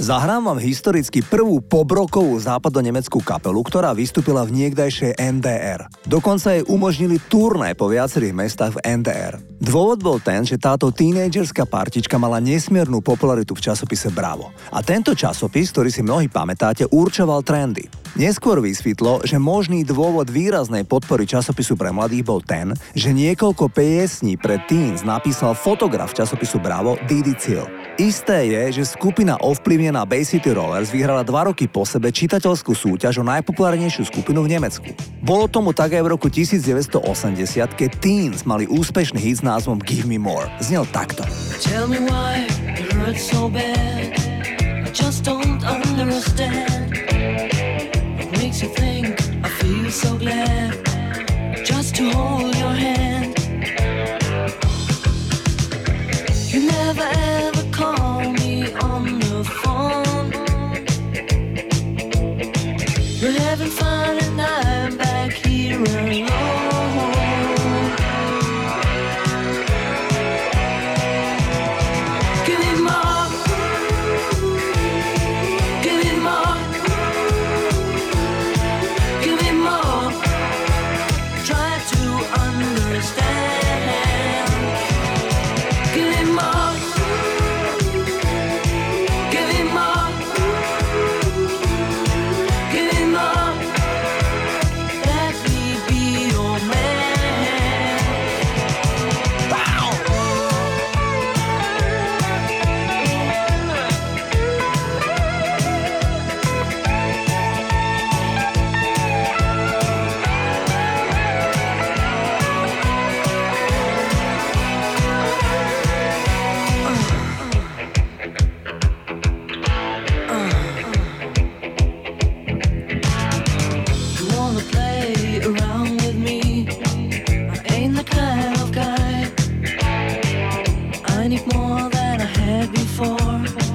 Zahrám vám historicky prvú pobrokovú západonemeckú kapelu, ktorá vystúpila v niekdajšej NDR. Dokonca jej umožnili turné po viacerých mestách v NDR. Dôvod bol ten, že táto tínejdžerská partička mala nesmiernu popularitu v časopise Bravo. A tento časopis, ktorý si mnohí pamätáte, určoval trendy. Neskôr vysvetlo, že možný dôvod výraznej podpory časopisu pre mladých bol ten, že niekoľko piesní pre teens napísal fotograf časopisu Bravo Didi Cil. Isté je, že skupina ovplyvnená Bay City Rollers vyhrala dva roky po sebe čitateľskú súťaž o najpopulárnejšiu skupinu v Nemecku. Bolo tomu tak aj v roku 1980, keď teens mali úspešný hit s názvom Give Me More. Znel takto. Tell me why it hurts so bad. I just don't understand. makes you think I feel so glad just to hold your hand. You never ever call me on the phone. For.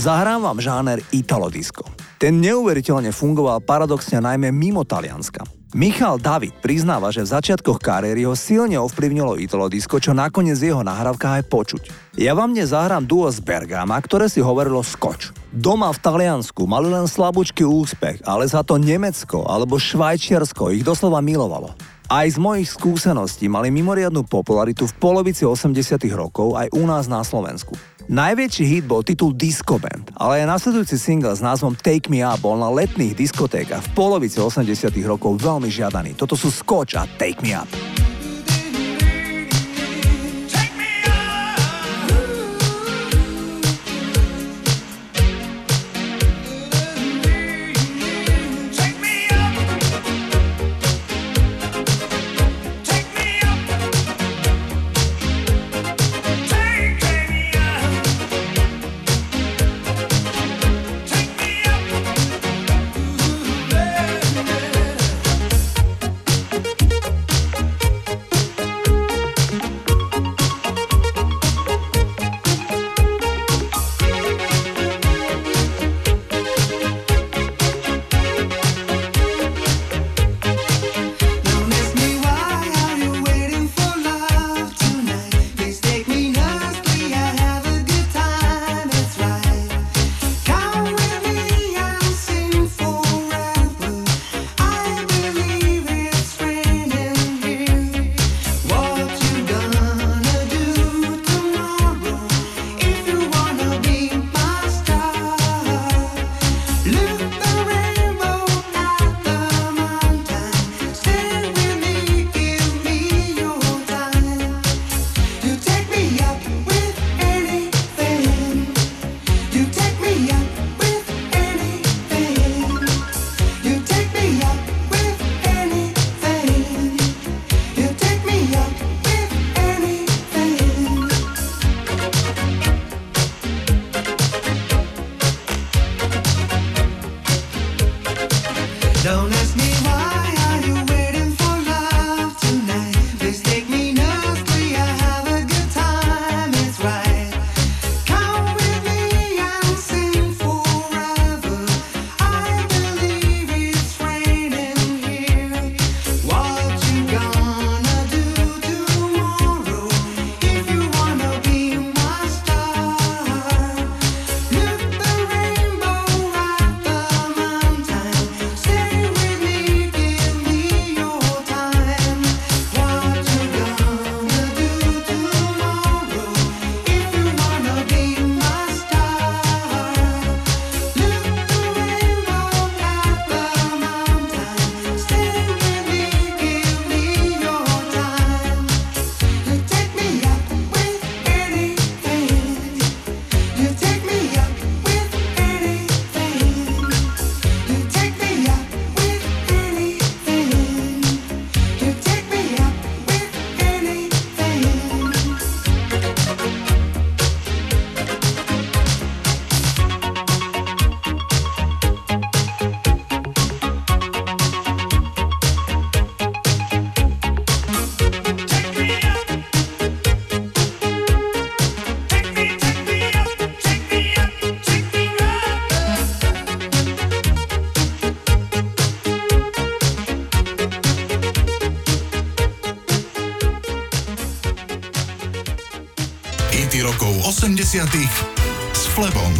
Zahrám vám žáner Italo Disco. Ten neuveriteľne fungoval paradoxne najmä mimo Talianska. Michal David priznáva, že v začiatkoch kariéry ho silne ovplyvnilo Italo Disco, čo nakoniec jeho nahrávkach aj počuť. Ja vám dnes zahrám duo z Bergama, ktoré si hovorilo Skoč. Doma v Taliansku mali len slabúčky úspech, ale za to Nemecko alebo Švajčiarsko ich doslova milovalo. Aj z mojich skúseností mali mimoriadnú popularitu v polovici 80 rokov aj u nás na Slovensku. Najväčší hit bol titul Disco Band, ale aj nasledujúci single s názvom Take Me Up bol na letných diskotékach v polovici 80 rokov veľmi žiadaný. Toto sú Scotch a Take Me Up. S Flebom.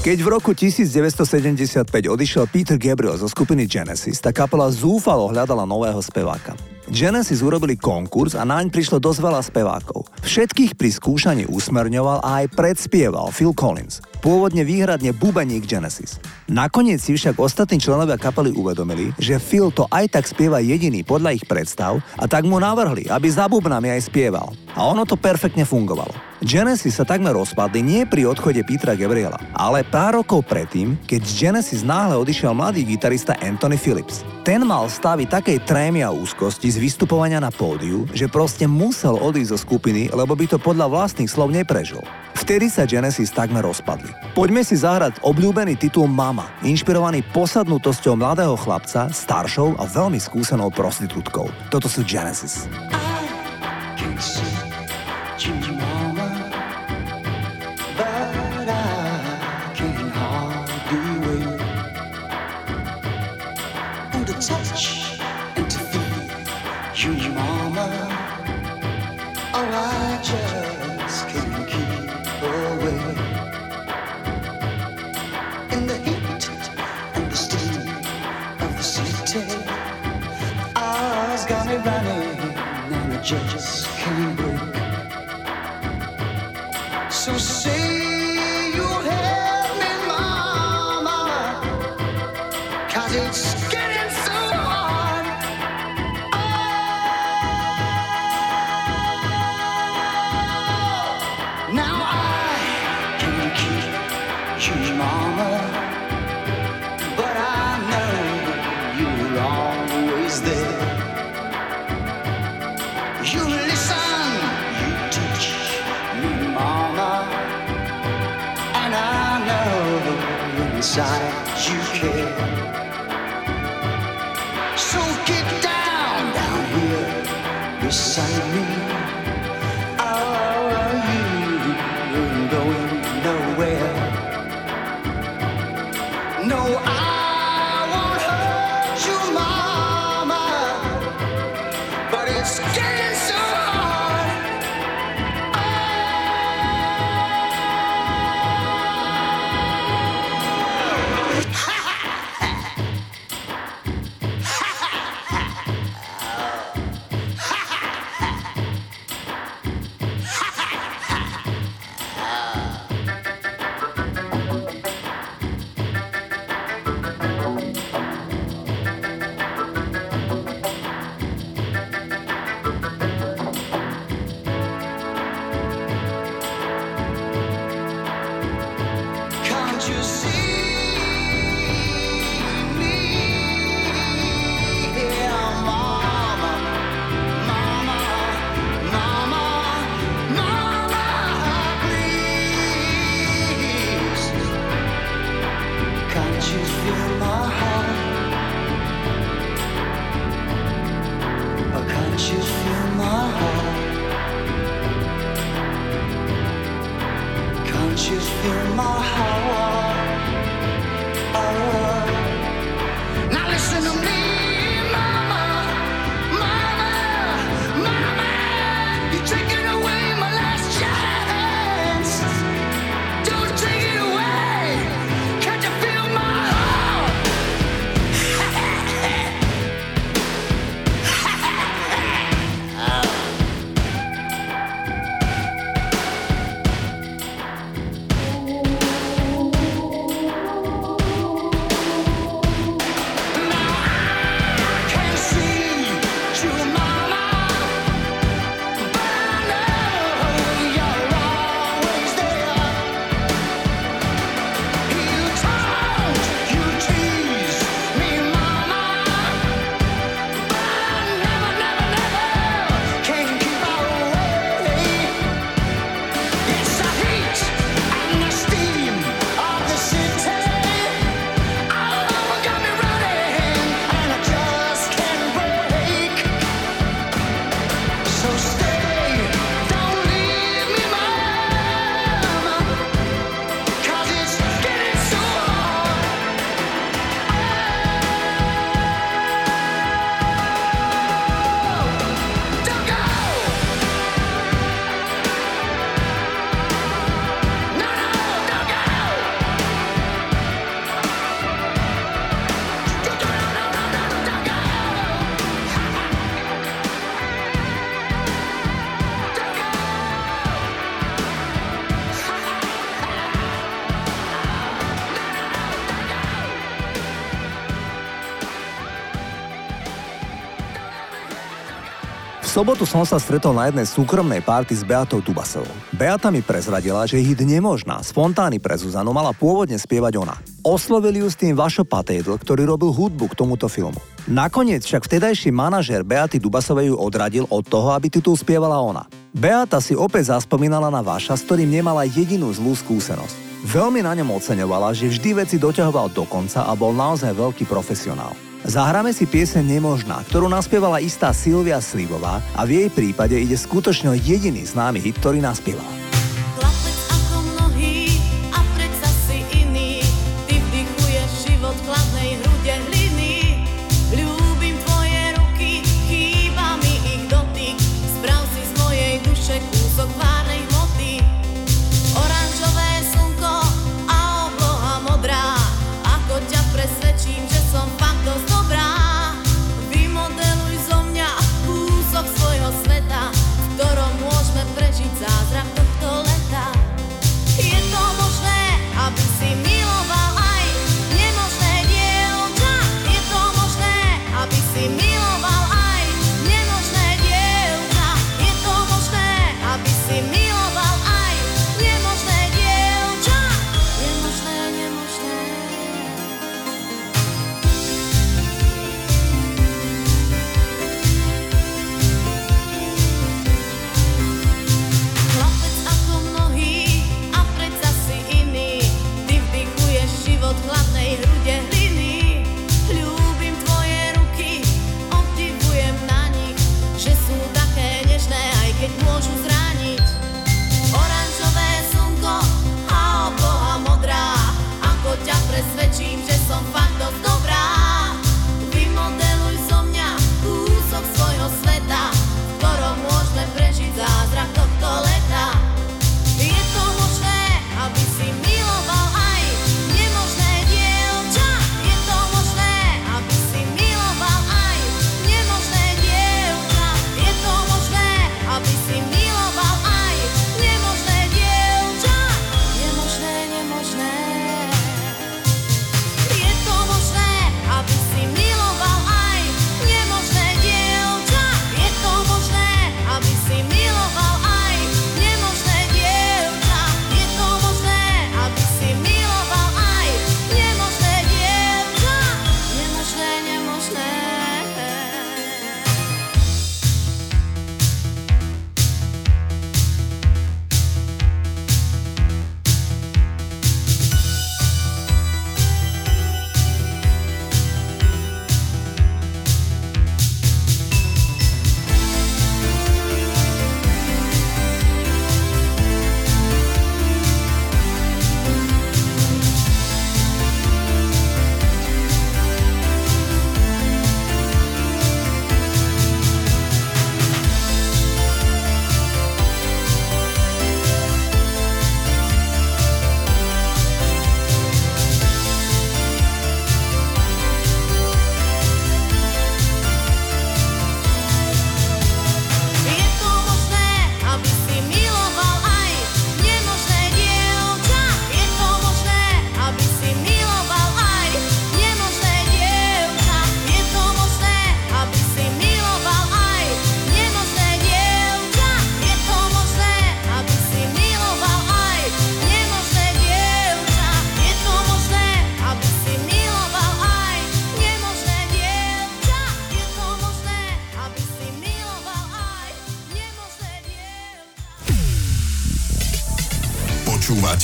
Keď v roku 1975 odišiel Peter Gabriel zo skupiny Genesis, tá kapela zúfalo hľadala nového speváka. Genesis urobili konkurs a naň prišlo dosť veľa spevákov. Všetkých pri skúšaní usmerňoval a aj predspieval Phil Collins, pôvodne výhradne bubeník Genesis. Nakoniec si však ostatní členovia kapely uvedomili, že Phil to aj tak spieva jediný podľa ich predstav a tak mu navrhli, aby za bubnami aj spieval. A ono to perfektne fungovalo. Genesis sa takmer rozpadli nie pri odchode Petra Gabriela, ale pár rokov predtým, keď z Genesis náhle odišiel mladý gitarista Anthony Phillips. Ten mal stavy takej trémy a úzkosti z vystupovania na pódiu, že proste musel odísť zo skupiny, lebo by to podľa vlastných slov neprežil. Vtedy sa Genesis takmer rozpadli. Poďme si zahrať obľúbený titul Mama, inšpirovaný posadnutosťou mladého chlapca, staršou a veľmi skúsenou prostitútkou. Toto sú Genesis. touch Cause it's getting so hard. Oh, now I can keep you, mama. But I know you're always there. You listen, you teach me, mama. And I know inside you care. beside me. Sobotu som sa stretol na jednej súkromnej párty s Beatou Dubasovou. Beata mi prezradila, že hit Nemožná, spontánny pre Zuzanu, mala pôvodne spievať ona. Oslovili ju s tým Vašo Patejdl, ktorý robil hudbu k tomuto filmu. Nakoniec však vtedajší manažer Beaty Dubasovej ju odradil od toho, aby titul spievala ona. Beata si opäť zaspomínala na Vaša, s ktorým nemala jedinú zlú skúsenosť. Veľmi na ňom oceňovala, že vždy veci doťahoval do konca a bol naozaj veľký profesionál. Zahráme si pieseň Nemožná, ktorú naspievala istá Silvia Slivová a v jej prípade ide skutočne jediný známy hit, ktorý naspievala.